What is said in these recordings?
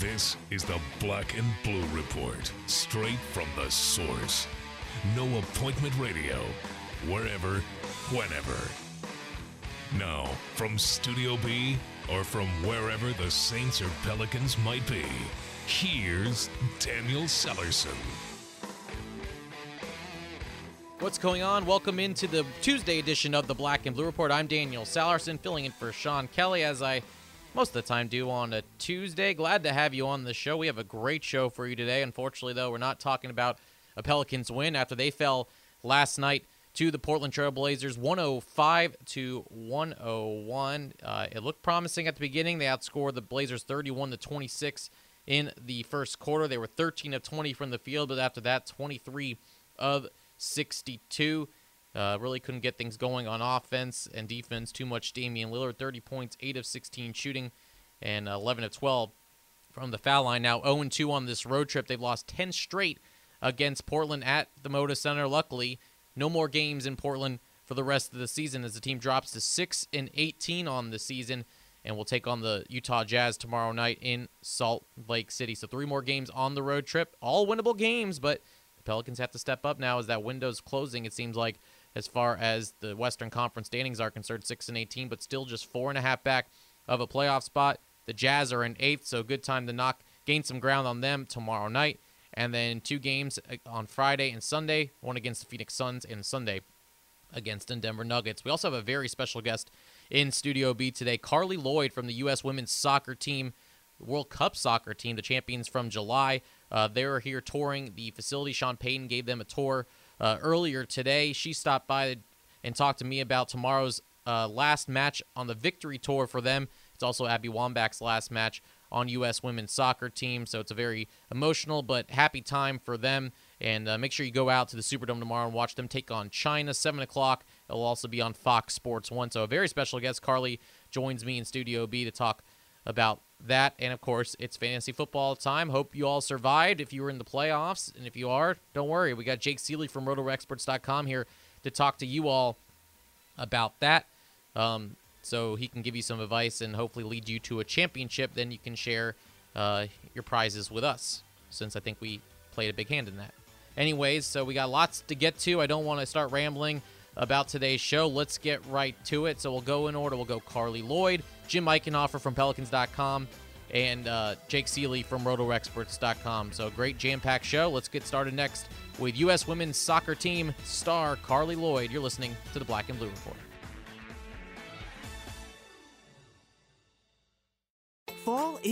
This is the Black and Blue Report, straight from the source. No appointment radio, wherever, whenever. Now, from Studio B or from wherever the Saints or Pelicans might be, here's Daniel Sellerson. What's going on? Welcome into the Tuesday edition of the Black and Blue Report. I'm Daniel Salerson, filling in for Sean Kelly as I most of the time do on a Tuesday. Glad to have you on the show. We have a great show for you today. Unfortunately, though, we're not talking about a Pelicans win after they fell last night to the Portland Trailblazers 105 to 101. Uh, it looked promising at the beginning. They outscored the Blazers 31 to 26 in the first quarter. They were 13 of 20 from the field, but after that, 23 of 62. Uh, really couldn't get things going on offense and defense. Too much Damian Lillard, 30 points, 8 of 16 shooting, and 11 of 12 from the foul line. Now 0 2 on this road trip. They've lost 10 straight against Portland at the Moda Center. Luckily, no more games in Portland for the rest of the season as the team drops to 6 and 18 on the season and will take on the Utah Jazz tomorrow night in Salt Lake City. So three more games on the road trip, all winnable games, but the Pelicans have to step up now as that window's closing. It seems like as far as the Western Conference standings are concerned, six and eighteen, but still just four and a half back of a playoff spot. The Jazz are in eighth, so good time to knock gain some ground on them tomorrow night. And then two games uh, on Friday and Sunday, one against the Phoenix Suns and Sunday against the Denver Nuggets. We also have a very special guest in Studio B today, Carli Lloyd from the U.S. women's soccer team, World Cup soccer team, the champions from July. Uh, they were here touring the facility. Sean Payton gave them a tour uh, earlier today. She stopped by and talked to me about tomorrow's uh, last match on the victory tour for them. It's also Abby Wambach's last match on U.S. women's soccer team, so it's a very emotional but happy time for them. And uh, make sure you go out to the Superdome tomorrow and watch them take on China, 7 o'clock. It'll also be on Fox Sports 1. So a very special guest, Carli, joins me in Studio B to talk about that. And of course, it's fantasy football time. Hope you all survived if you were in the playoffs. And if you are, don't worry. We got Jake Ciely from rotoexperts.com here to talk to you all about that. Um, so he can give you some advice and hopefully lead you to a championship. Then you can share uh, your prizes with us, since I think we played a big hand in that. Anyways, so we got lots to get to. I don't want to start rambling about today's show. Let's get right to it. So we'll go in order. We'll go Carli Lloyd, Jim Eichenhofer from Pelicans.com, and uh, Jake Ciely from RotoExperts.com. So great jam-packed show. Let's get started next with U.S. women's soccer team star Carli Lloyd. You're listening to the Black and Blue Report.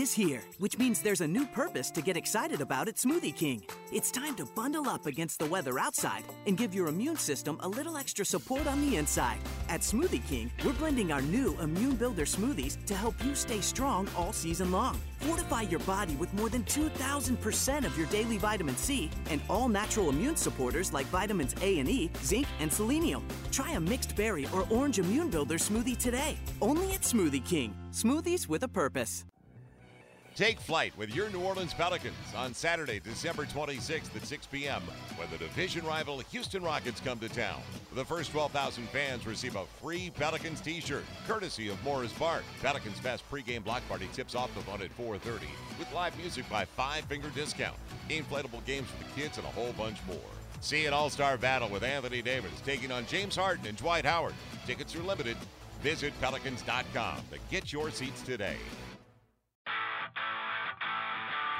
Is here, which means there's a new purpose to get excited about at Smoothie King. It's time to bundle up against the weather outside and give your immune system a little extra support on the inside. At Smoothie King, we're blending our new Immune Builder smoothies to help you stay strong all season long. Fortify your body with more than 2,000% of your daily vitamin C and all natural immune supporters like vitamins A and E, zinc, and selenium. Try a mixed berry or orange immune builder smoothie today. Only at Smoothie King. Smoothies with a purpose. Take flight with your New Orleans Pelicans on Saturday, December 26th at 6 p.m. when the division rival Houston Rockets come to town. The first 12,000 fans receive a free Pelicans t-shirt, courtesy of Morris Park. Pelicans Fest pregame block party tips off the fun at 4.30 with live music by Five Finger Discount, inflatable games for the kids, and a whole bunch more. See an all-star battle with Anthony Davis taking on James Harden and Dwight Howard. Tickets are limited. Visit Pelicans.com to get your seats today.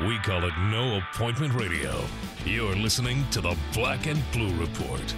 We call it No Appointment Radio. You're listening to the Black and Blue Report.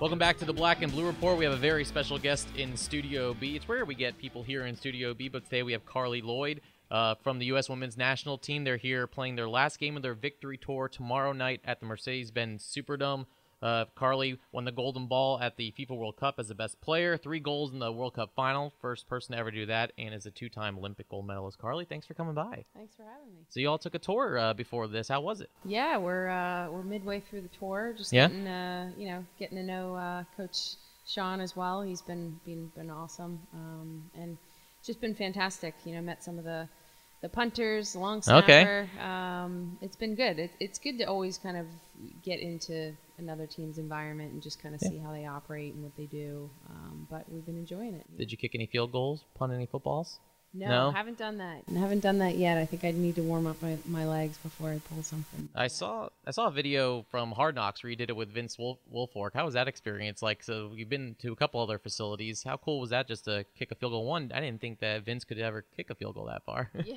Welcome back to the Black and Blue Report. We have a very special guest in Studio B. It's rare we get people here in Studio B, but today we have Carli Lloyd uh, from the U.S. Women's National Team. They're here playing their last game of their victory tour tomorrow night at the Mercedes-Benz Superdome. Uh, Carli won the Golden Ball at the FIFA World Cup as the best player, three goals in the World Cup final, first person to ever do that, and is a two-time Olympic gold medalist. Carli, thanks for coming by. Thanks for having me. So you all took a tour uh, before this. How was it? Yeah, we're uh, we're midway through the tour, just Yeah? getting uh, you know getting to know uh, Coach Sean as well. He's been been been awesome, um, and just been fantastic. You know, met some of the the punters, the long Okay. snapper. Um, it's been good. It, it's good to always kind of get into another team's environment and just kind of see how they operate and what they do. Um, but we've been enjoying it. Did you kick any field goals, punt any footballs? No, No? haven't done that. Haven't done that yet. I think I need to warm up my, my legs before I pull something. I saw I saw a video from Hard Knocks where you did it with Vince Wolf, Wilfork. How was that experience like? So you've been to a couple other facilities. How cool was that just to kick a field goal? One, I didn't think that Vince could ever kick a field goal that far. yeah.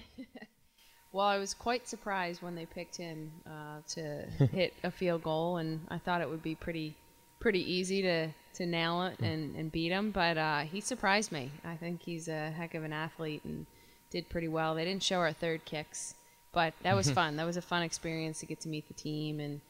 Well, I was quite surprised when they picked him uh, to hit a field goal, and I thought it would be pretty pretty easy to, to nail it and, and beat him. But uh, he surprised me. I think he's a heck of an athlete and did pretty well. They didn't show our third kicks, but that was fun. That was a fun experience to get to meet the team and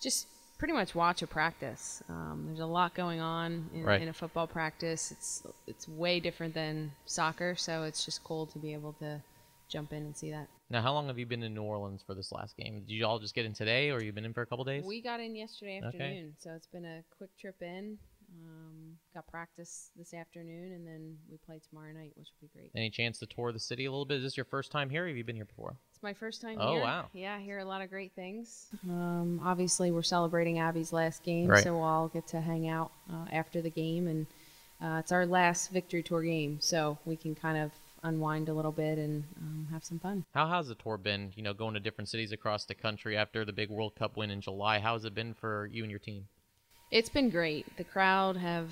just pretty much watch a practice. Um, there's a lot going on in, Right. in a football practice. It's it's way different than soccer, so it's just cool to be able to jump in and see that. now, how long have you been in New Orleans for this last game? Did you all just get in today, or you've been in for a couple days? We got in yesterday Okay. afternoon, so it's been a quick trip in. Um, got practice this afternoon, and then we play tomorrow night, which will be great. Any chance to tour the city a little bit? Is this your first time here? Or have you been here before? It's my first time Oh, here. wow. Yeah, I hear a lot of great things. Um, obviously, we're celebrating Abby's last game, Right. so we'll all get to hang out uh, after the game, and uh, it's our last victory tour game, so we can kind of unwind a little bit and um, have some fun. How has the tour been? You know, going to different cities across the country after the big World Cup win in July. How has it been for you and your team? It's been great. The crowd have,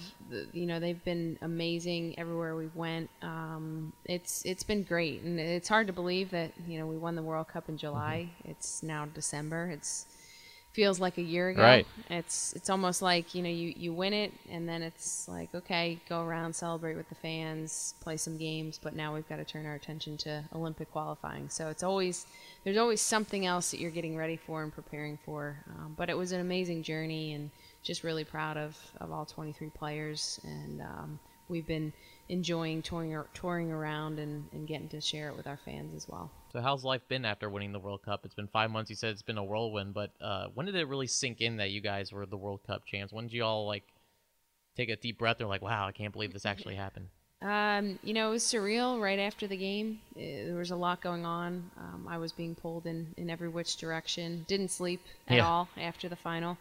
you know, they've been amazing everywhere we went. Um, it's it's been great, and it's hard to believe that you know we won the World Cup in July. It's now December. It's feels like a year ago. Right. It's it's almost like you know you you win it, and then it's like okay, go around, celebrate with the fans, play some games, but now we've got to turn our attention to Olympic qualifying. So it's always there's always something else that you're getting ready for and preparing for. Um, but it was an amazing journey, and just really proud of of all 23 players, and um, we've been enjoying touring touring around and, and getting to share it with our fans as well. So how's life been after winning the World Cup? It's been five months. You said it's been a whirlwind, but uh, when did it really sink in that you guys were the World Cup champs? When did you all like take a deep breath and like, wow, I can't believe this actually happened? Um, you know, it was surreal right after the game. Uh, there was a lot going on. Um, I was being pulled in, in every which direction. Didn't sleep at Yeah. all after the final.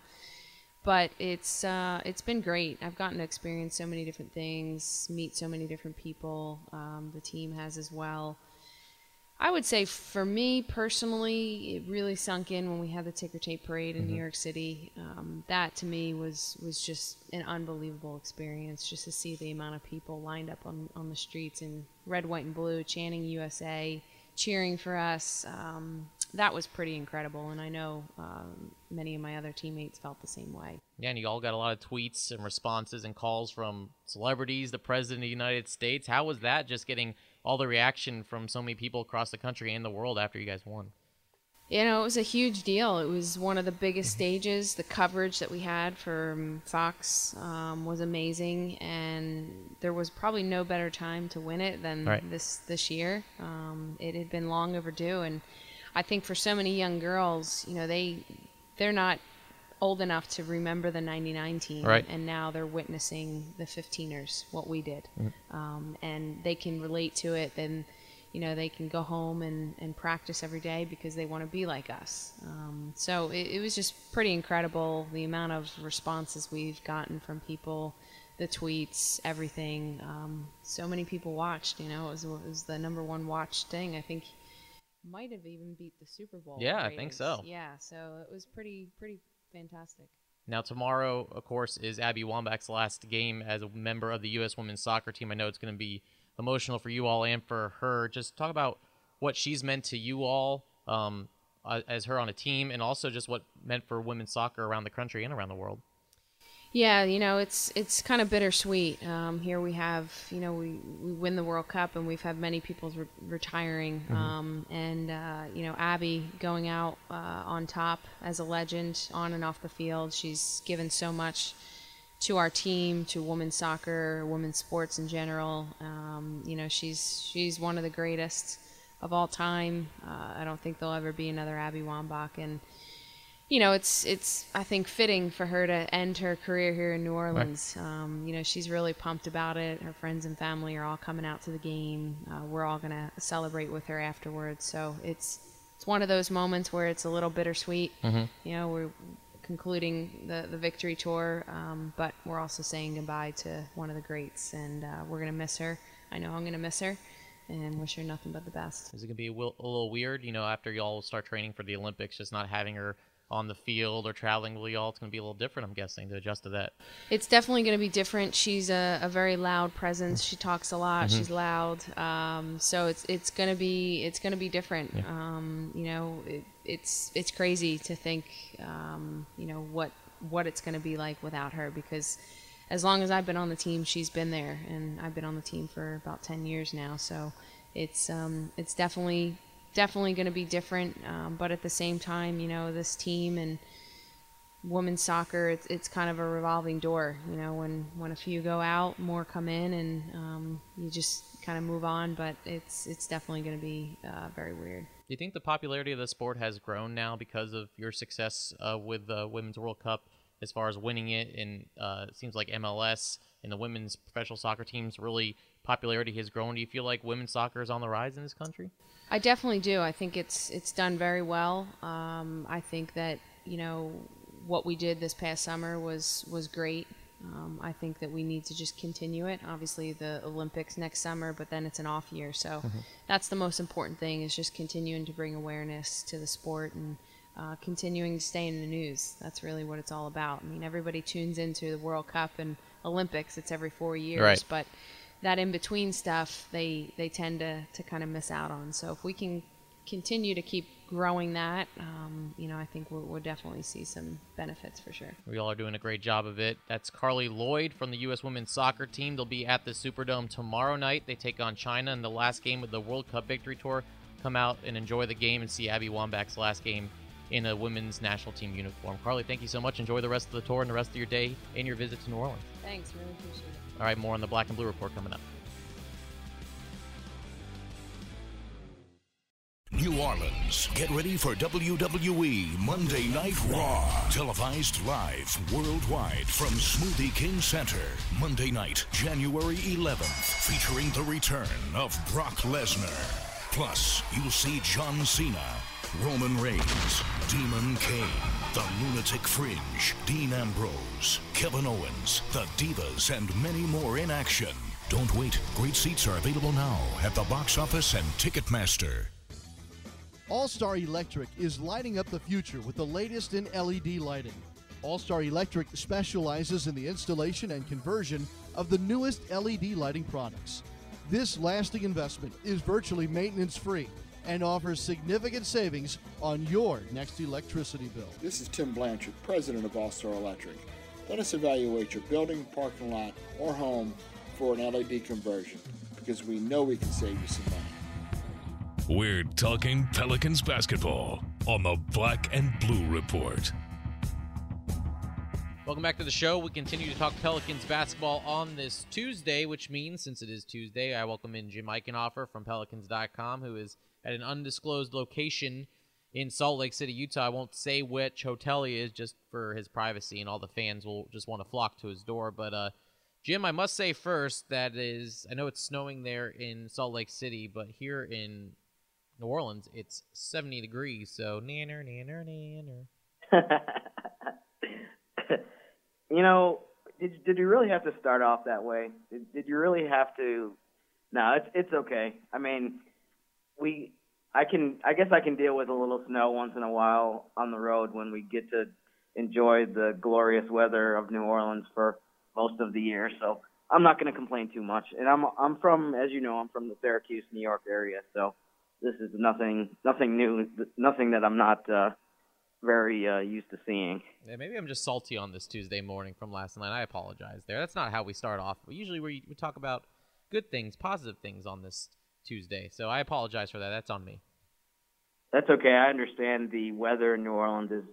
But it's uh, it's been great. I've gotten to experience so many different things, meet so many different people. Um, the team has as well. I would say for me personally, it really sunk in when we had the ticker tape parade in New York City. Um, that to me was was just an unbelievable experience, just to see the amount of people lined up on on the streets in red, white, and blue, chanting USA, cheering for us. Um, that was pretty incredible, and I know um, many of my other teammates felt the same way. Yeah, and you all got a lot of tweets and responses and calls from celebrities, the President of the United States. How was that just getting all the reaction from so many people across the country and the world after you guys won? You know, it was a huge deal. It was one of the biggest stages. The coverage that we had from Fox um, was amazing, and there was probably no better time to win it than Right. this this year. Um, it had been long overdue, and I think for so many young girls, you know, they they're not old enough to remember the 99 team. Right. and now they're witnessing the 15ers what we did. Um, and they can relate to it then you know they can go home and, and practice every day because they want to be like us. Um, so it, it was just pretty incredible the amount of responses we've gotten from people the tweets everything. Um, so many people watched you know it was, it was the number one watched thing i think might have even beat the super bowl Yeah, I think so. yeah so it was pretty pretty fantastic Now, tomorrow, of course, is Abby Wambach's last game as a member of the U.S. women's soccer team. I know it's going to be emotional for you all and for her. Just talk about what she's meant to you all um, as her on a team, and also just what meant for women's soccer around the country and around the world. Yeah, you know, it's it's kind of bittersweet. Um, here we have, you know, we, we win the World Cup and we've had many people re- retiring. Um, and, uh, you know, Abby going out uh, on top as a legend on and off the field. She's given so much to our team, to women's soccer, women's sports in general. Um, you know, she's she's one of the greatest of all time. Uh, I don't think there'll ever be another Abby Wambach. And, you know, it's it's I think fitting for her to end her career here in New Orleans. Um, you know, she's really pumped about it. Her friends and family are all coming out to the game. Uh, we're all gonna celebrate with her afterwards. So it's it's one of those moments where it's a little bittersweet. You know, we're concluding the the victory tour, um, but we're also saying goodbye to one of the greats, and uh, we're gonna miss her. I know I'm gonna miss her. and wish her nothing but the best. Is it gonna be a, will- a little weird, you know, after y'all start training for the Olympics, just not having her on the field or traveling with y'all? It's gonna be a little different, I'm guessing, to adjust to that. It's definitely going to be different. She's a, a very loud presence. She talks a lot. Mm-hmm. She's loud. Um, so it's it's going to be it's going to be different. Um, you know, it, it's it's crazy to think, um, you know, what what it's going to be like without her because as long as I've been on the team, she's been there, and I've been on the team for about ten years now. So it's um, it's definitely definitely going to be different. Um, but at the same time, you know, this team and women's soccer, it's, it's kind of a revolving door. You know, when when a few go out, more come in, and um, you just kind of move on. But it's it's definitely going to be uh, very weird. Do you think the popularity of the sport has grown now because of your success uh, with the Women's World Cup, as far as winning it? And uh, it seems like MLS and the women's professional soccer teams really popularity has grown. Do you feel like women's soccer is on the rise in this country? I definitely do. I think it's it's done very well. Um, I think that you know what we did this past summer was was great. Um, I think that we need to just continue it. Obviously, the Olympics next summer, but then it's an off year, so that's the most important thing is just continuing to bring awareness to the sport and uh, continuing to stay in the news. That's really what it's all about. I mean, everybody tunes into the World Cup and Olympics. It's every four years, Right. but that in between stuff they they tend to to kind of miss out on. So if we can continue to keep growing that, um, you know, I think we'll, we'll definitely see some benefits for sure. We all are doing a great job of it. That's Carli Lloyd from the U.S. women's soccer team. They'll be at the Superdome tomorrow night. They take on China in the last game of the World Cup Victory Tour. Come out and enjoy the game and see Abby Wambach's last game in a women's national team uniform. Carli, thank you so much. Enjoy the rest of the tour and the rest of your day and your visit to New Orleans. Thanks, really appreciate it. All right, more on the Black and Blue Report coming up. New Orleans. Get ready for WWE Monday Night Raw. Televised live worldwide from Smoothie King Center. Monday night, January 11th. Featuring the return of Brock Lesnar. Plus, you'll see John Cena, Roman Reigns, Demon Kane, The Lunatic Fringe, Dean Ambrose, Kevin Owens, The Divas, and many more in action. Don't wait. Great seats are available now at the box office and Ticketmaster. All Star Electric is lighting up the future with the latest in LED lighting. All Star Electric specializes in the installation and conversion of the newest LED lighting products. This lasting investment is virtually maintenance free and offers significant savings on your next electricity bill. This is Tim Blanchard, president of All Star Electric. Let us evaluate your building, parking lot, or home for an LED conversion because we know we can save you some money. We're talking Pelicans basketball on the Black and Blue Report. Welcome back to the show. We continue to talk Pelicans basketball on this Tuesday, which means since it is Tuesday, I welcome in Jim Eichenhofer from Pelicans.com, who is at an undisclosed location in Salt Lake City, Utah. I won't say which hotel he is just for his privacy, and all the fans will just want to flock to his door. But uh, Jim, I must say first that is, I know it's snowing there in Salt Lake City, but here in New Orleans, it's 70 degrees. So nanner, nanner, nanner. you know, did did you really have to start off that way? Did did you really have to? No, it's it's okay. I mean, we I can I guess I can deal with a little snow once in a while on the road when we get to enjoy the glorious weather of New Orleans for most of the year. So I'm not going to complain too much. And I'm I'm from as you know I'm from the Syracuse, New York area. So this is nothing nothing new, nothing that I'm not uh, very uh, used to seeing. Yeah, maybe I'm just salty on this Tuesday morning from last night. I apologize there. That's not how we start off. Usually we, we talk about good things, positive things on this Tuesday. So I apologize for that. That's on me. That's okay. I understand the weather in New Orleans is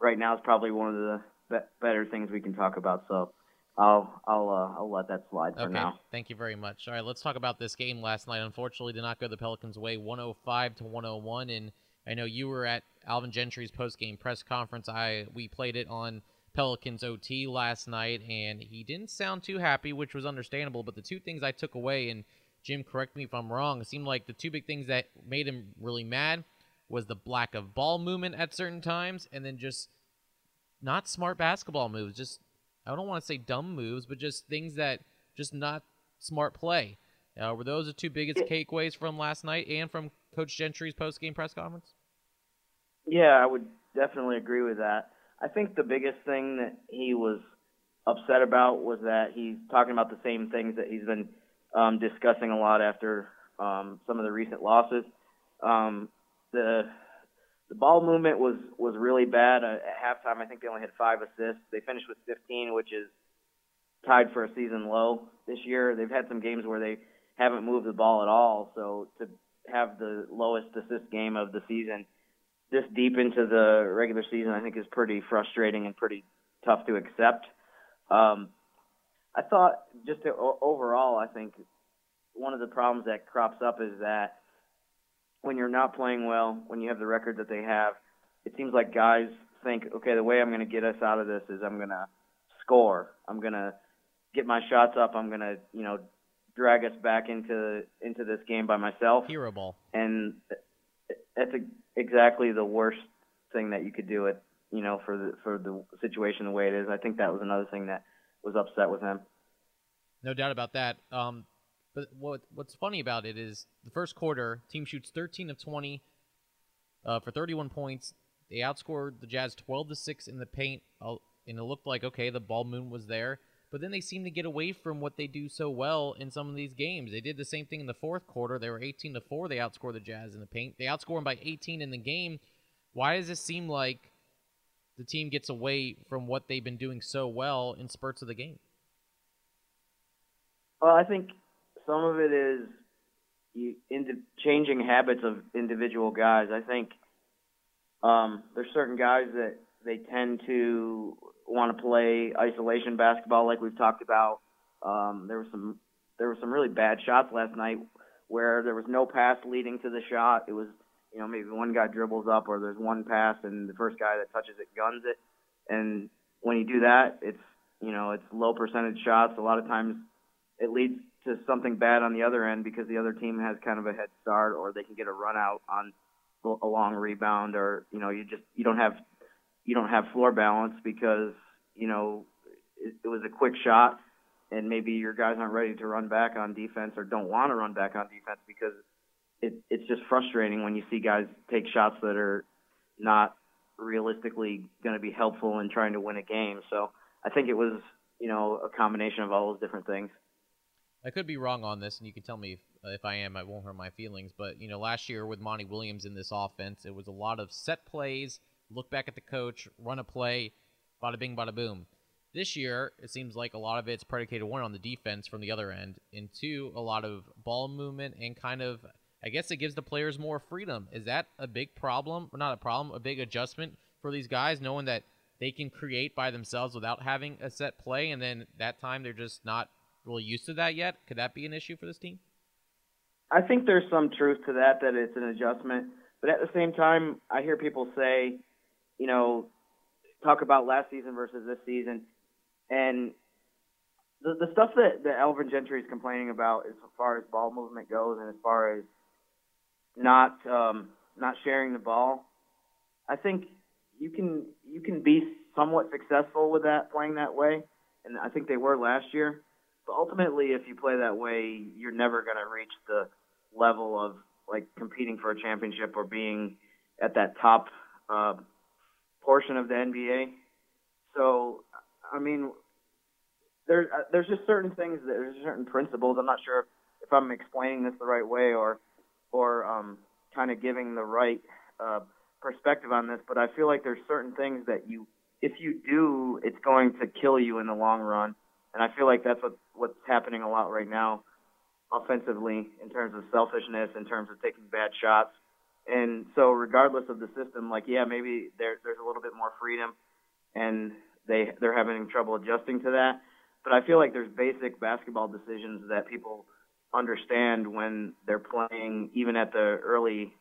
right now is probably one of the be- better things we can talk about. So I'll I'll uh, I'll let that slide for Okay. now. Thank you very much. All right, let's talk about this game last night. Unfortunately, did not go the Pelicans' way, 105 to 101. And I know you were at Alvin Gentry's post-game press conference. I we played it on Pelicans OT last night, and he didn't sound too happy, which was understandable. But the two things I took away, and Jim, correct me if I'm wrong, it seemed like the two big things that made him really mad was the lack of ball movement at certain times, and then just not smart basketball moves. Just I don't want to say dumb moves, but just things that just not smart play. Uh, were those the two biggest takeaways from last night and from Coach Gentry's post-game press conference? Yeah, I would definitely agree with that. I think the biggest thing that he was upset about was that he's talking about the same things that he's been um, discussing a lot after um, some of the recent losses. Um, the the ball movement was was really bad uh, at halftime. I think they only had five assists. They finished with 15, which is tied for a season low this year. They've had some games where they haven't moved the ball at all. So to have the lowest assist game of the season this deep into the regular season, I think is pretty frustrating and pretty tough to accept. Um, I thought just to, overall, I think one of the problems that crops up is that when you're not playing well, when you have the record that they have, it seems like guys think, okay, the way I'm going to get us out of this is I'm going to score. I'm going to get my shots up. I'm going to, you know, drag us back into into this game by myself. Hero ball. And that's a, exactly the worst thing that you could do it, you know, for the for the situation the way it is. I think that was another thing that was upset with him. No doubt about that. Um, but what what's funny about it is the first quarter, team shoots 13 of 20 uh, for 31 points. They outscored the Jazz 12 to six in the paint, uh, and it looked like okay, the ball moon was there. But then they seem to get away from what they do so well in some of these games. They did the same thing in the fourth quarter. They were 18 to four. They outscored the Jazz in the paint. They outscored them by 18 in the game. Why does it seem like the team gets away from what they've been doing so well in spurts of the game? Well, I think some of it is you, into changing habits of individual guys. I think um, there's certain guys that they tend to want to play isolation basketball, like we've talked about. Um, there was some there were some really bad shots last night where there was no pass leading to the shot. It was you know maybe one guy dribbles up or there's one pass and the first guy that touches it guns it. And when you do that, it's you know it's low percentage shots. A lot of times it leads to something bad on the other end because the other team has kind of a head start or they can get a run out on a long rebound or you know you just you don't have you don't have floor balance because you know it, it was a quick shot and maybe your guys aren't ready to run back on defense or don't want to run back on defense because it, it's just frustrating when you see guys take shots that are not realistically going to be helpful in trying to win a game. So I think it was, you know, a combination of all those different things. I could be wrong on this, and you can tell me if, if I am. I won't hurt my feelings. But you know, last year with Monty Williams in this offense, it was a lot of set plays. Look back at the coach, run a play, bada bing, bada boom. This year, it seems like a lot of it's predicated one on the defense from the other end, and two, a lot of ball movement and kind of, I guess it gives the players more freedom. Is that a big problem? Or not a problem, a big adjustment for these guys, knowing that they can create by themselves without having a set play, and then that time they're just not really used to that yet? Could that be an issue for this team? I think there's some truth to that, that it's an adjustment. But at the same time, I hear people say, you know, talk about last season versus this season. And the, the stuff that, that Alvin Gentry is complaining about as far as ball movement goes and as far as not um, not sharing the ball, I think you can you can be somewhat successful with that playing that way, and I think they were last year. But ultimately, if you play that way, you're never going to reach the level of like competing for a championship or being at that top uh, portion of the NBA. So, I mean, there's uh, there's just certain things, there's certain principles. I'm not sure if I'm explaining this the right way or or um, kind of giving the right uh, perspective on this, but I feel like there's certain things that you, if you do, it's going to kill you in the long run and I feel like that's what what's happening a lot right now, offensively in terms of selfishness, in terms of taking bad shots. And so, regardless of the system, like yeah, maybe there there's a little bit more freedom, and they they're having trouble adjusting to that. But I feel like there's basic basketball decisions that people understand when they're playing, even at the early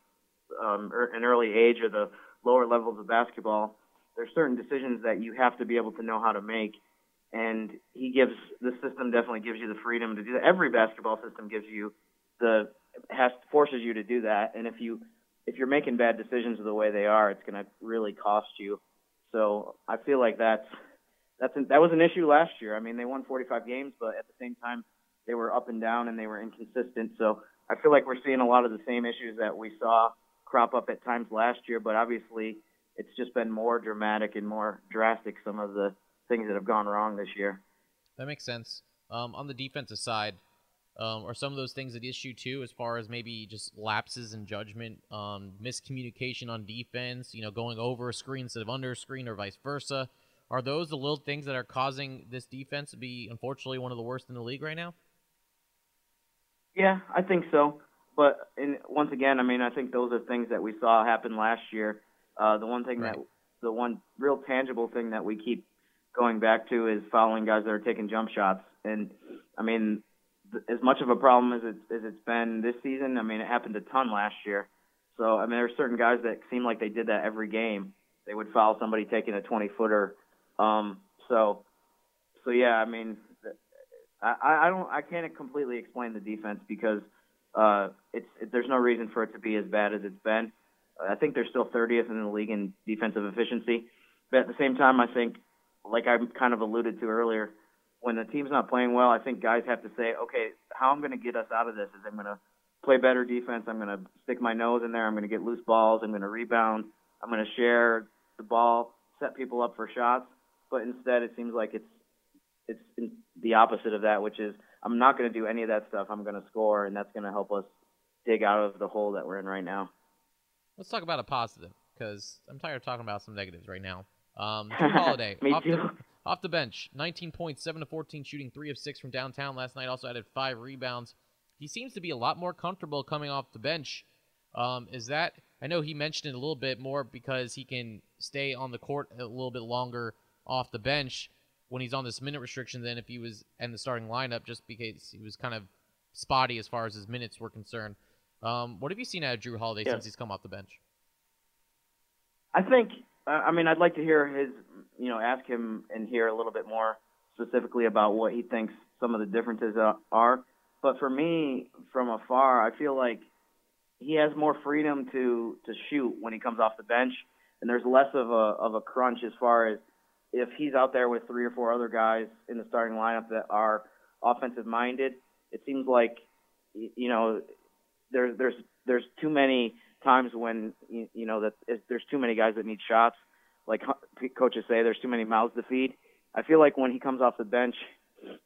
um, er, an early age or the lower levels of basketball. There's certain decisions that you have to be able to know how to make and he gives the system definitely gives you the freedom to do that. Every basketball system gives you the has forces you to do that, and if you if you're making bad decisions the way they are, it's going to really cost you. So I feel like that's that's an, that was an issue last year. I mean, they won 45 games, but at the same time, they were up and down and they were inconsistent. So I feel like we're seeing a lot of the same issues that we saw crop up at times last year, but obviously it's just been more dramatic and more drastic some of the things that have gone wrong this year. That makes sense. Um, on the defensive side, um, are some of those things at issue too, as far as maybe just lapses in judgment, um, miscommunication on defense, you know, going over a screen instead of under a screen or vice versa? Are those the little things that are causing this defense to be, unfortunately, one of the worst in the league right now? Yeah, I think so. But in, once again, I mean, I think those are things that we saw happen last year. Uh, the one thing right. that, the one real tangible thing that we keep going back to is following guys that are taking jump shots. And I mean, as much of a problem as it as it's been this season, I mean, it happened a ton last year. So I mean, there are certain guys that seem like they did that every game. They would foul somebody taking a 20 footer. Um, so, so yeah, I mean, I, I don't I can't completely explain the defense because uh, it's it, there's no reason for it to be as bad as it's been. I think they're still 30th in the league in defensive efficiency, but at the same time, I think, like I kind of alluded to earlier, when the team's not playing well, I think guys have to say, okay, how I'm going to get us out of this is I'm going to play better defense. I'm going to stick my nose in there. I'm going to get loose balls. I'm going to rebound. I'm going to share the ball, set people up for shots. But instead, it seems like it's it's the opposite of that, which is I'm not going to do any of that stuff. I'm going to score, and that's going to help us dig out of the hole that we're in right now. Let's talk about a positive because I'm tired of talking about some negatives right now. Um, Holiday Me off, too. The, off the bench, 19 points, 7 to 14 shooting, 3 of 6 from downtown last night. Also added 5 rebounds. He seems to be a lot more comfortable coming off the bench. Um, is that I know he mentioned it a little bit more because he can stay on the court a little bit longer off the bench when he's on this minute restriction than if he was in the starting lineup, just because he was kind of spotty as far as his minutes were concerned. Um, what have you seen out of Jrue Holiday Yeah. since he's come off the bench? I think. I mean, I'd like to hear his. You know, ask him and hear a little bit more specifically about what he thinks some of the differences are. But for me, from afar, I feel like he has more freedom to to shoot when he comes off the bench, and there's less of a of a crunch as far as if he's out there with three or four other guys in the starting lineup that are offensive minded. It seems like you know there's there's there's too many times when you, you know that there's too many guys that need shots. Like coaches say, there's too many mouths to feed. I feel like when he comes off the bench,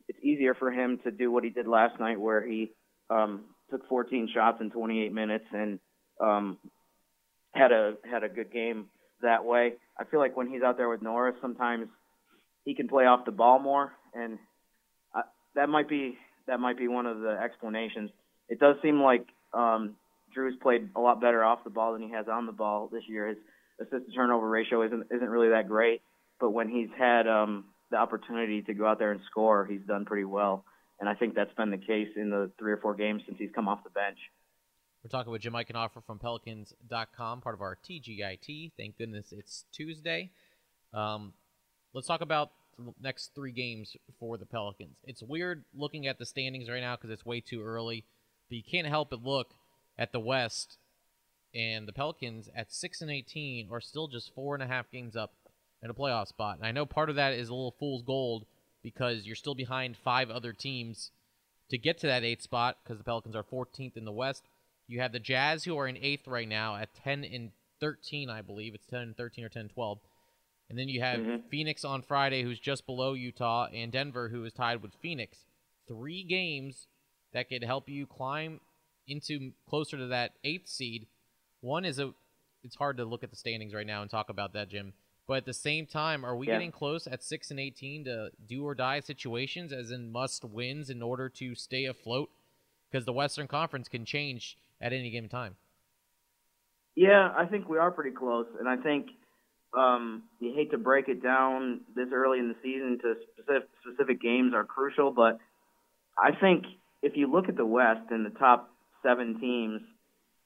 it's easier for him to do what he did last night, where he um, took 14 shots in 28 minutes and um, had a had a good game that way. I feel like when he's out there with Norris, sometimes he can play off the ball more, and uh, that might be that might be one of the explanations. It does seem like um, Jrue's played a lot better off the ball than he has on the ball this year. His assist to turnover ratio isn't isn't really that great, but when he's had um, the opportunity to go out there and score, he's done pretty well. And I think that's been the case in the three or four games since he's come off the bench. We're talking with Jim Eichenhofer from Pelicans.com, part of our TGIT. Thank goodness it's Tuesday. Um, let's talk about the next three games for the Pelicans. It's weird looking at the standings right now because it's way too early, but you can't help but look at the West, and the Pelicans at six and eighteen are still just four and a half games up in a playoff spot. And I know part of that is a little fool's gold because you're still behind five other teams to get to that eighth spot because the Pelicans are 14th in the West. You have the Jazz who are in eighth right now at 10 and 13, I believe. It's 10 and 13 or 10 and 12. And then you have mm-hmm. Phoenix on Friday, who's just below Utah, and Denver, who is tied with Phoenix. Three games that could help you climb into closer to that eighth seed. One is a, it's hard to look at the standings right now and talk about that, Jim. But at the same time, are we Yeah. getting close at six and eighteen to do or die situations, as in must wins in order to stay afloat? Because the Western Conference can change at any given time. Yeah, I think we are pretty close, and I think um, you hate to break it down this early in the season to specific, specific games are crucial, but I think if you look at the West and the top seven teams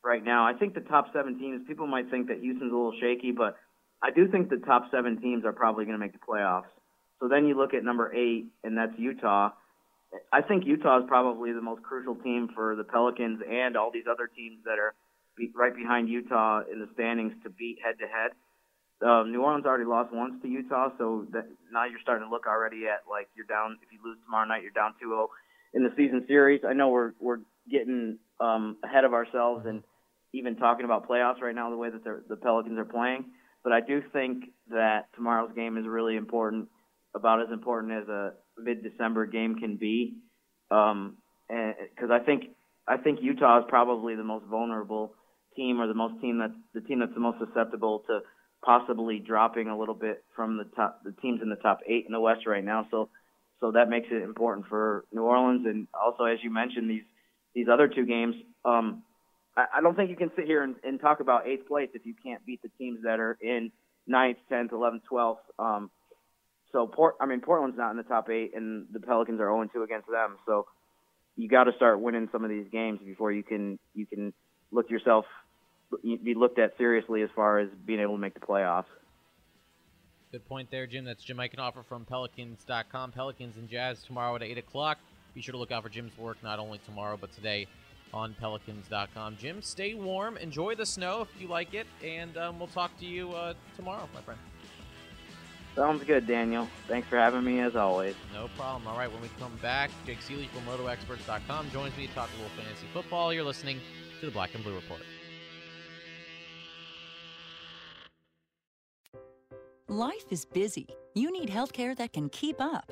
right now, I think the top seven teams. People might think that Houston's a little shaky, but I do think the top seven teams are probably going to make the playoffs. So then you look at number eight, and that's Utah. I think Utah is probably the most crucial team for the Pelicans and all these other teams that are be, right behind Utah in the standings to beat head to head. New Orleans already lost once to Utah, so that now you're starting to look already at like you're down. If you lose tomorrow night, you're down 2-0. in the season series. I know we're we're getting um, ahead of ourselves and even talking about playoffs right now, the way that the Pelicans are playing. But I do think that tomorrow's game is really important, about as important as a mid-December game can be, because um, I think I think Utah is probably the most vulnerable team, or the most team that's the team that's the most susceptible to possibly dropping a little bit from the top the teams in the top eight in the West right now. So so that makes it important for New Orleans, and also as you mentioned these these other two games. Um, I, I don't think you can sit here and, and talk about eighth place if you can't beat the teams that are in ninth, tenth, eleventh, twelfth. Um, so Port, I mean Portland's not in the top eight, and the Pelicans are 0-2 against them. So you got to start winning some of these games before you can you can look yourself be looked at seriously as far as being able to make the playoffs. Good point there, Jim. That's Jim Eichenhofer from Pelicans.com. Pelicans and Jazz tomorrow at 8 o'clock. Be sure to look out for Jim's work not only tomorrow but today on Pelicans.com. Jim, stay warm. Enjoy the snow if you like it. And um, we'll talk to you uh, tomorrow, my friend. Sounds good, Daniel. Thanks for having me as always. No problem. All right, when we come back, Jake Ciely from RotoExperts.com joins me to talk a little fantasy football. You're listening to the Black and Blue Report. Life is busy. You need healthcare that can keep up.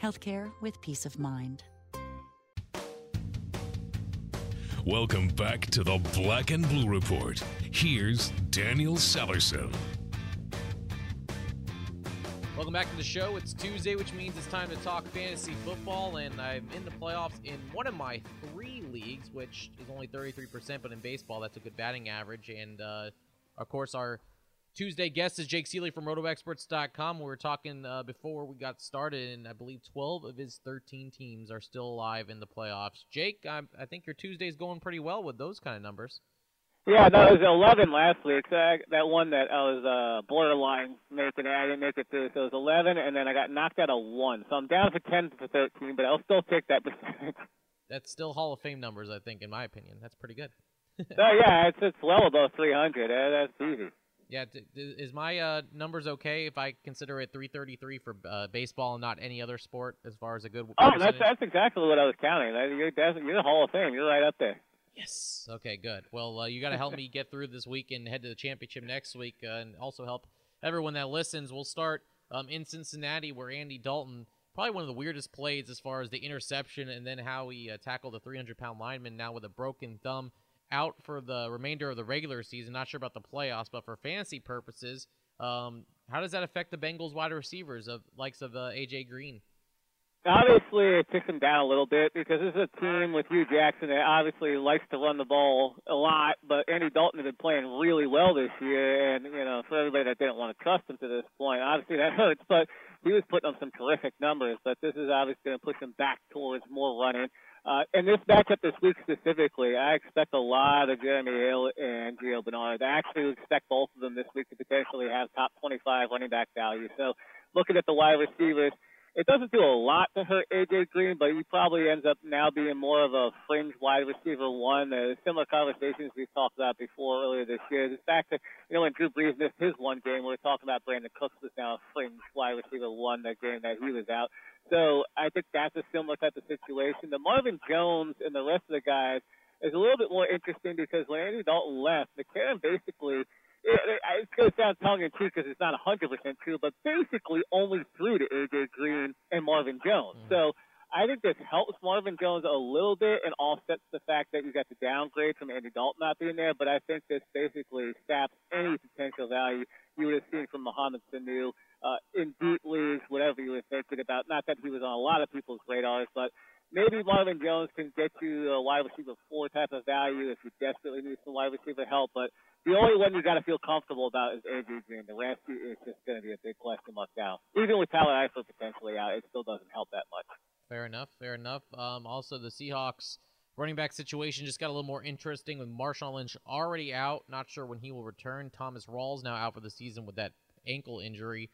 healthcare with peace of mind. Welcome back to the Black and Blue Report. Here's Daniel Sallerson. Welcome back to the show. It's Tuesday, which means it's time to talk fantasy football, and I'm in the playoffs in one of my three leagues, which is only 33%, but in baseball, that's a good batting average. And uh, of course, our Tuesday guest is Jake Ciely from RotoExperts.com. We were talking uh, before we got started, and I believe 12 of his 13 teams are still alive in the playoffs. Jake, I, I think your Tuesday's going pretty well with those kind of numbers. Yeah, that was 11 last week. So I, that one that I was uh, borderline making it, I didn't make it through. So it was 11, and then I got knocked out of one. So I'm down for 10 for 13, but I'll still take that percentage. That's still Hall of Fame numbers, I think, in my opinion. That's pretty good. so yeah, it's it's well above 300. Uh, that's easy. Yeah, d- d- is my uh, numbers okay if I consider it 333 for uh, baseball and not any other sport as far as a good? Oh, that's that's exactly what I was counting. You're you're the Hall of Fame. You're right up there. Yes. Okay, good. Well, uh, you got to help me get through this week and head to the championship next week, uh, and also help everyone that listens. We'll start um, in Cincinnati, where Andy Dalton, probably one of the weirdest plays as far as the interception and then how he uh, tackled the 300 pound lineman now with a broken thumb out for the remainder of the regular season. Not sure about the playoffs, but for fantasy purposes, um, how does that affect the Bengals wide receivers of likes of uh, AJ Green? Obviously, it ticks them down a little bit because this is a team with Hue Jackson that obviously likes to run the ball a lot. But Andy Dalton has been playing really well this year, and you know, for everybody that didn't want to trust him to this point, obviously that hurts. But he was putting up some terrific numbers. But this is obviously going to push him back towards more running. Uh, in this matchup this week specifically, I expect a lot of Jeremy Hill and Gio Bernard. I actually expect both of them this week to potentially have top 25 running back value. So looking at the wide receivers, it doesn't do a lot to hurt AJ Green, but he probably ends up now being more of a fringe wide receiver one. Uh, similar conversations we've talked about before earlier this year. The fact that you know when Drew Brees missed his one game, we are talking about Brandin Cooks was now a fringe wide receiver one that game that he was out. So I think that's a similar type of situation. The Marvin Jones and the rest of the guys is a little bit more interesting because when Andy Dalton left, McCarron basically it, going to sound tongue in cheek because it's not 100% true, but basically only threw to AJ Green and Marvin Jones. Mm-hmm. So I think this helps Marvin Jones a little bit and offsets the fact that you got the downgrade from Andy Dalton not being there. But I think this basically saps any potential value you would have seen from Mohamed Sanu uh, in deep leagues, whatever you were thinking about. Not that he was on a lot of people's radars, but maybe Marvin Jones can get you a wide receiver four type of value if you desperately need some wide receiver help. But the only one you got to feel comfortable about is Andrew Green. The rest is just going to be a big question mark now. Even with Tyler Eifert potentially out, it still doesn't help that much. Fair enough. Fair enough. Um, also, the Seahawks running back situation just got a little more interesting with Marshawn Lynch already out. Not sure when he will return. Thomas Rawls now out for the season with that ankle injury.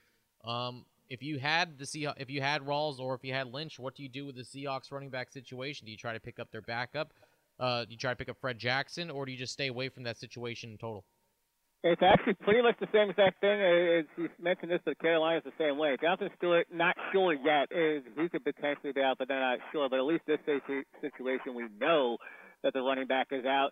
Um, if you had the Seahawks, if you had Rawls or if you had Lynch, what do you do with the Seahawks running back situation? Do you try to pick up their backup? Uh, do you try to pick up Fred Jackson, or do you just stay away from that situation in total? It's actually pretty much the same exact thing. As you mentioned this, but Carolina's the same way. Jonathan Stewart, not sure yet. Is he could potentially be out, but they're not sure. But at least this situation, we know that the running back is out.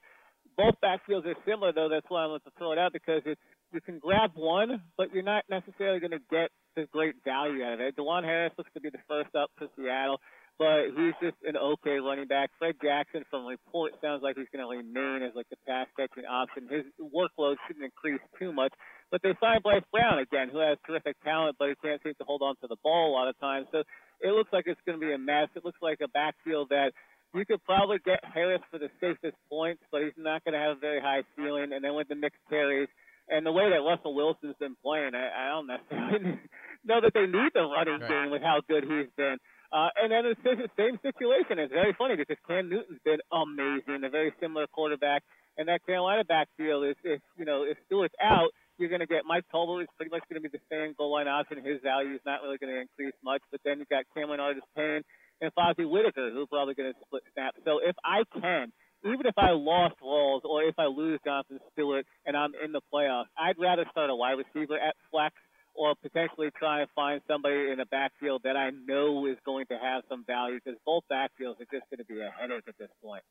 Both backfields are similar, though. That's why I want to throw it out because it's you can grab one, but you're not necessarily going to get the great value out of it. DuJuan Harris looks to be the first up for Seattle but he's just an okay running back. Fred Jackson, from reports, sounds like he's going to remain as like the pass catching option. His workload shouldn't increase too much. But they signed Bryce Brown again, who has terrific talent, but he can't seem to hold on to the ball a lot of times. So it looks like it's going to be a mess. It looks like a backfield that you could probably get Harris for the safest points, but he's not going to have a very high ceiling. And then with the mixed carries, and the way that Russell Wilson's been playing, I, I don't necessarily know that they need the running right. game with how good he's been. Uh, and then it's the same situation. It's very funny because Cam Newton's been amazing, a very similar quarterback. And that Carolina backfield is, if you know, if Stewart's out, you're going to get Mike Tolbert is pretty much going to be the same goal line option. His value is not really going to increase much. But then you've got Cameron Artis Payne and Fozzy Whittaker, who's probably going to split snaps. So if I can, even if I lost Rawls or if I lose Jonathan Stewart and I'm in the playoffs, I'd rather start a wide receiver at flex or potentially try and find somebody in a backfield that I know is going to have some value because both backfields are just going to be a headache at this point.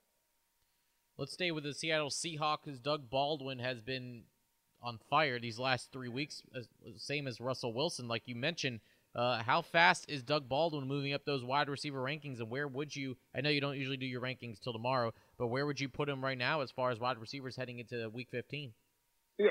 Let's stay with the Seattle Seahawks. As Doug Baldwin has been on fire these last three weeks, as, same as Russell Wilson, like you mentioned. Uh, how fast is Doug Baldwin moving up those wide receiver rankings, and where would you? I know you don't usually do your rankings till tomorrow, but where would you put him right now as far as wide receivers heading into Week 15? Yeah,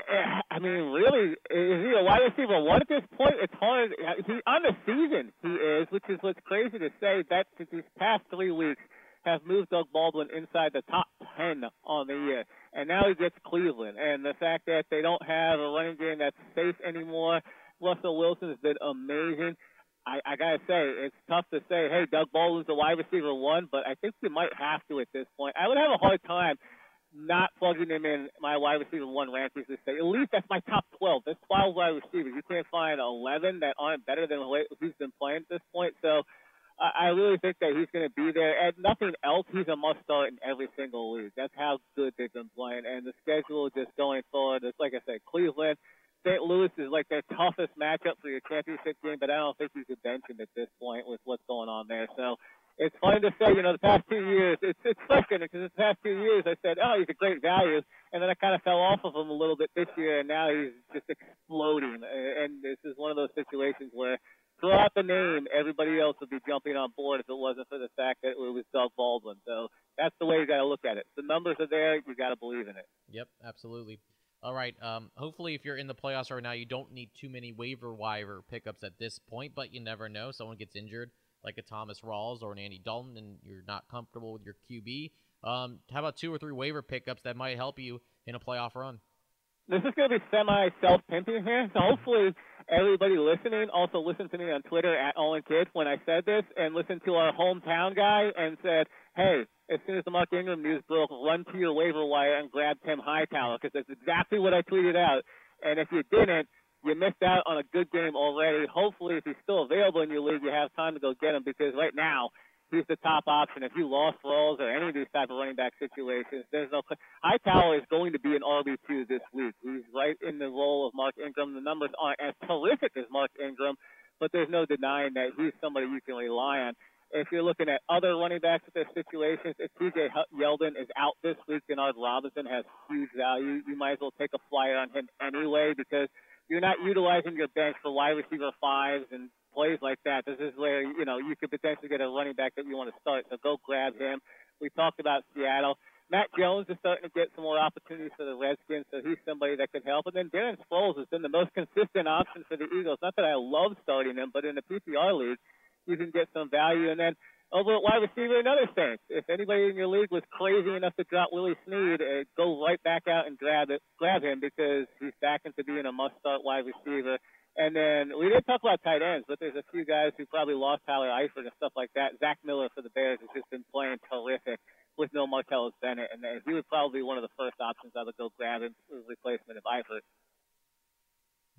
I mean, really, is he a wide receiver one at this point? It's hard. He on the season he is, which is what's crazy to say. That these past three weeks have moved Doug Baldwin inside the top ten on the year, and now he gets Cleveland. And the fact that they don't have a running game that's safe anymore. Russell Wilson has been amazing. I, I gotta say, it's tough to say, hey, Doug Baldwin's a wide receiver one, but I think you might have to at this point. I would have a hard time not plugging him in my wide receiver one rankings this day. At least that's my top 12. There's 12 wide receivers. You can't find 11 that aren't better than who's been playing at this point. So I really think that he's going to be there. And nothing else, he's a must start in every single league. That's how good they've been playing. And the schedule just going forward, it's like I said, Cleveland. St. Louis is like their toughest matchup for your championship game, but I don't think you could bench him at this point with what's going on there. So it's funny to say, you know, the past two years, it's it's frustrating because the past two years I said, oh, he's a great value, and then I kind of fell off of him a little bit this year, and now he's just exploding. And this is one of those situations where throw out the name, everybody else would be jumping on board if it wasn't for the fact that it was Doug Baldwin. So that's the way you got to look at it. The numbers are there, you got to believe in it. Yep, absolutely. All right. Um, hopefully, if you're in the playoffs right now, you don't need too many waiver wire pickups at this point, but you never know. Someone gets injured like a Thomas Rawls or an Andy Dalton and you're not comfortable with your QB, um, how about two or three waiver pickups that might help you in a playoff run? This is going to be semi self pimping here, so hopefully everybody listening also listened to me on Twitter at Owen Kidd when I said this, and listened to our hometown guy and said, "Hey, as soon as the Mark Ingram news broke, run to your waiver wire and grab Tim Hightower because that's exactly what I tweeted out. And if you didn't, you missed out on a good game already. Hopefully, if he's still available in your league, you have time to go get him because right now he's the top option. If you lost Rawls or any of these type of running back situations, there's no. Hightower is going to be an RB two this week. He's right in the role of Mark Ingram. The numbers aren't as terrific as Mark Ingram, but there's no denying that he's somebody you can rely on. If you're looking at other running backs with their situations, if TJ Yeldon is out this week, Denard Robinson has huge value. You might as well take a flyer on him anyway because you're not utilizing your bench for wide receiver fives and plays like that. This is where you know you could potentially get a running back that you want to start. So go grab him. We talked about Seattle. Matt Jones is starting to get some more opportunities for the Redskins, so he's somebody that could help. And then Darren Sproles has been the most consistent option for the Eagles. Not that I love starting him, but in the PPR league, you can get some value. And then over at wide receiver, another thing. If anybody in your league was crazy enough to drop Willie Snead, uh, go right back out and grab it, grab him because he's back into being a must-start wide receiver. And then we didn't talk about tight ends, but there's a few guys who probably lost Tyler Eifert and stuff like that. Zach Miller for the Bears has just been playing terrific with no Martellus Bennett, and he was probably be one of the first options I would go grab in replacement of Eifert.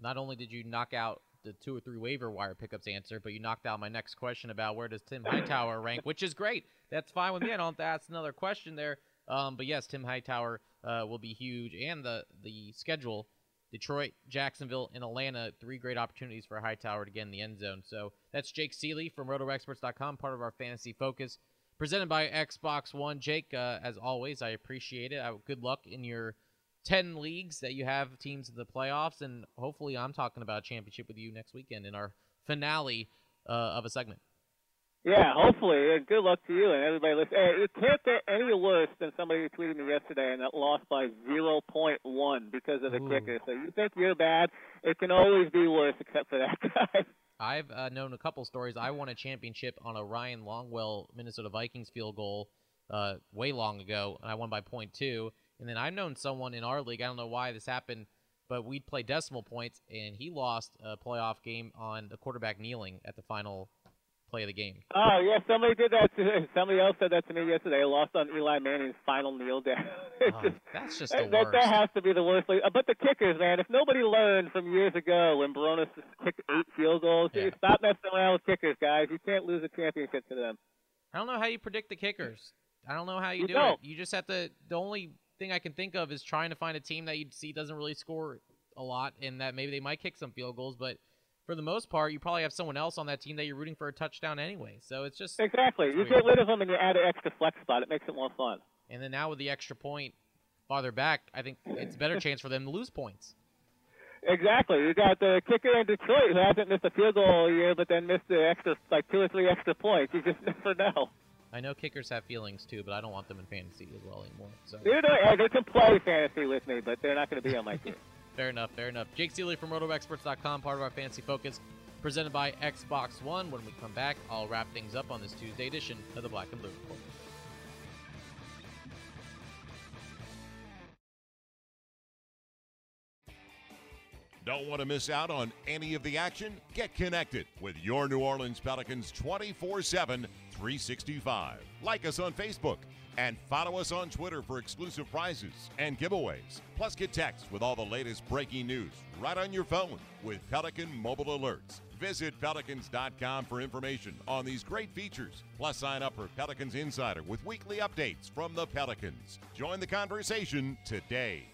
Not only did you knock out the two or three waiver wire pickups answer, but you knocked out my next question about where does Tim Hightower rank, which is great. That's fine with me. I don't have to ask another question there. Um, but yes, Tim Hightower uh, will be huge, and the the schedule: Detroit, Jacksonville, and Atlanta. Three great opportunities for Hightower to get in the end zone. So that's Jake Ciely from RotoExperts.com, part of our fantasy focus, presented by Xbox One. Jake, uh, as always, I appreciate it. I, good luck in your 10 leagues that you have teams in the playoffs, and hopefully I'm talking about a championship with you next weekend in our finale uh, of a segment. Yeah, hopefully. Good luck to you and everybody listening. Hey, it can't get any worse than somebody who tweeted me yesterday and that lost by 0.1 because of the Ooh. kicker. So you think you're bad, it can always be worse except for that guy. I've uh, known a couple stories. I won a championship on a Ryan Longwell Minnesota Vikings field goal uh, way long ago, and I won by point two. And then I've known someone in our league, I don't know why this happened, but we'd play decimal points, and he lost a playoff game on the quarterback kneeling at the final play of the game. Oh, yeah, somebody did that. To, somebody else said that to me yesterday. I lost on Eli Manning's final kneel down. oh, just, that's just the that, worst. That has to be the worst. But the kickers, man, if nobody learned from years ago when Bironas kicked eight field goals, yeah. stop messing around with kickers, guys. You can't lose a championship to them. I don't know how you predict the kickers. I don't know how you, you do don't. it. You just have to. The only thing I can think of is trying to find a team that you see doesn't really score a lot, and that maybe they might kick some field goals, but for the most part, you probably have someone else on that team that you're rooting for a touchdown anyway. So it's just exactly. You get rid of them and you add an extra flex spot. It makes it more fun. And then now with the extra point farther back, I think it's a better chance for them to lose points. Exactly. You got the kicker in Detroit who hasn't missed a field goal all year, but then missed the extra like two or three extra points. You just never know. I know kickers have feelings too, but I don't want them in fantasy as well anymore. So they, uh, they can play fantasy with me, but they're not going to be on my team. fair enough, fair enough. Jake Ciely from RotoExperts.com, part of our fantasy focus, presented by Xbox One. When we come back, I'll wrap things up on this Tuesday edition of the Black and Blue Report. Don't want to miss out on any of the action? Get connected with your New Orleans Pelicans 24 7, 365. Like us on Facebook and follow us on Twitter for exclusive prizes and giveaways. Plus, get text with all the latest breaking news right on your phone with Pelican Mobile Alerts. Visit Pelicans.com for information on these great features. Plus, sign up for Pelicans Insider with weekly updates from the Pelicans. Join the conversation today.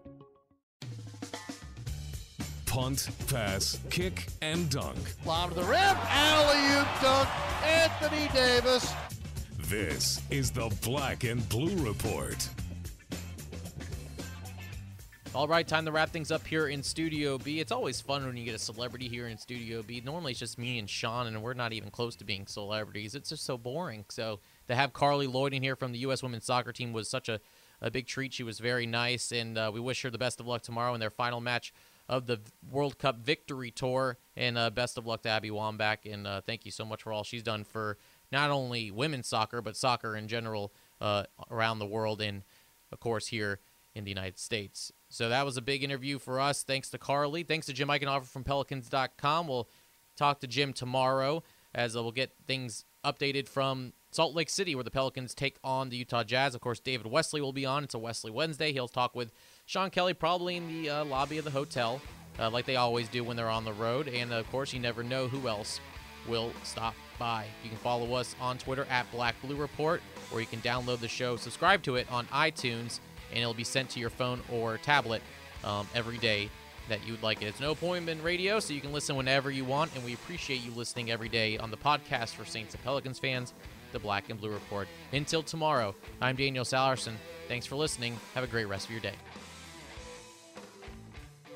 punt, pass, kick, and dunk. Lob to the rim, alley oop dunk, Anthony Davis. This is the Black and Blue Report. All right, time to wrap things up here in Studio B. It's always fun when you get a celebrity here in Studio B. Normally it's just me and Sean, and we're not even close to being celebrities. It's just so boring. So to have Carli Lloyd in here from the U.S. women's soccer team was such a, a big treat. She was very nice, and uh, we wish her the best of luck tomorrow in their final match of the World Cup Victory Tour. And uh, best of luck to Abby Wambach. And uh, thank you so much for all she's done for not only women's soccer, but soccer in general uh, around the world and, of course, here in the United States. So that was a big interview for us. Thanks to Carli. Thanks to Jim Eichenhofer from Pelicans.com. We'll talk to Jim tomorrow as uh, we'll get things updated from Salt Lake City, where the Pelicans take on the Utah Jazz. Of course, David Wesley will be on. It's a Wesley Wednesday. He'll talk with Sean Kelly probably in the uh, lobby of the hotel uh, like they always do when they're on the road. And of course, you never know who else will stop by. You can follow us on Twitter at Black Blue Report, or you can download the show, subscribe to it on iTunes, and it'll be sent to your phone or tablet um, every day that you would like it. It's no appointment radio, so you can listen whenever you want, and we appreciate you listening every day on the podcast for Saints and Pelicans fans, the Black and Blue Report. Until tomorrow, I'm Daniel Salerson. Thanks for listening. Have a great rest of your day.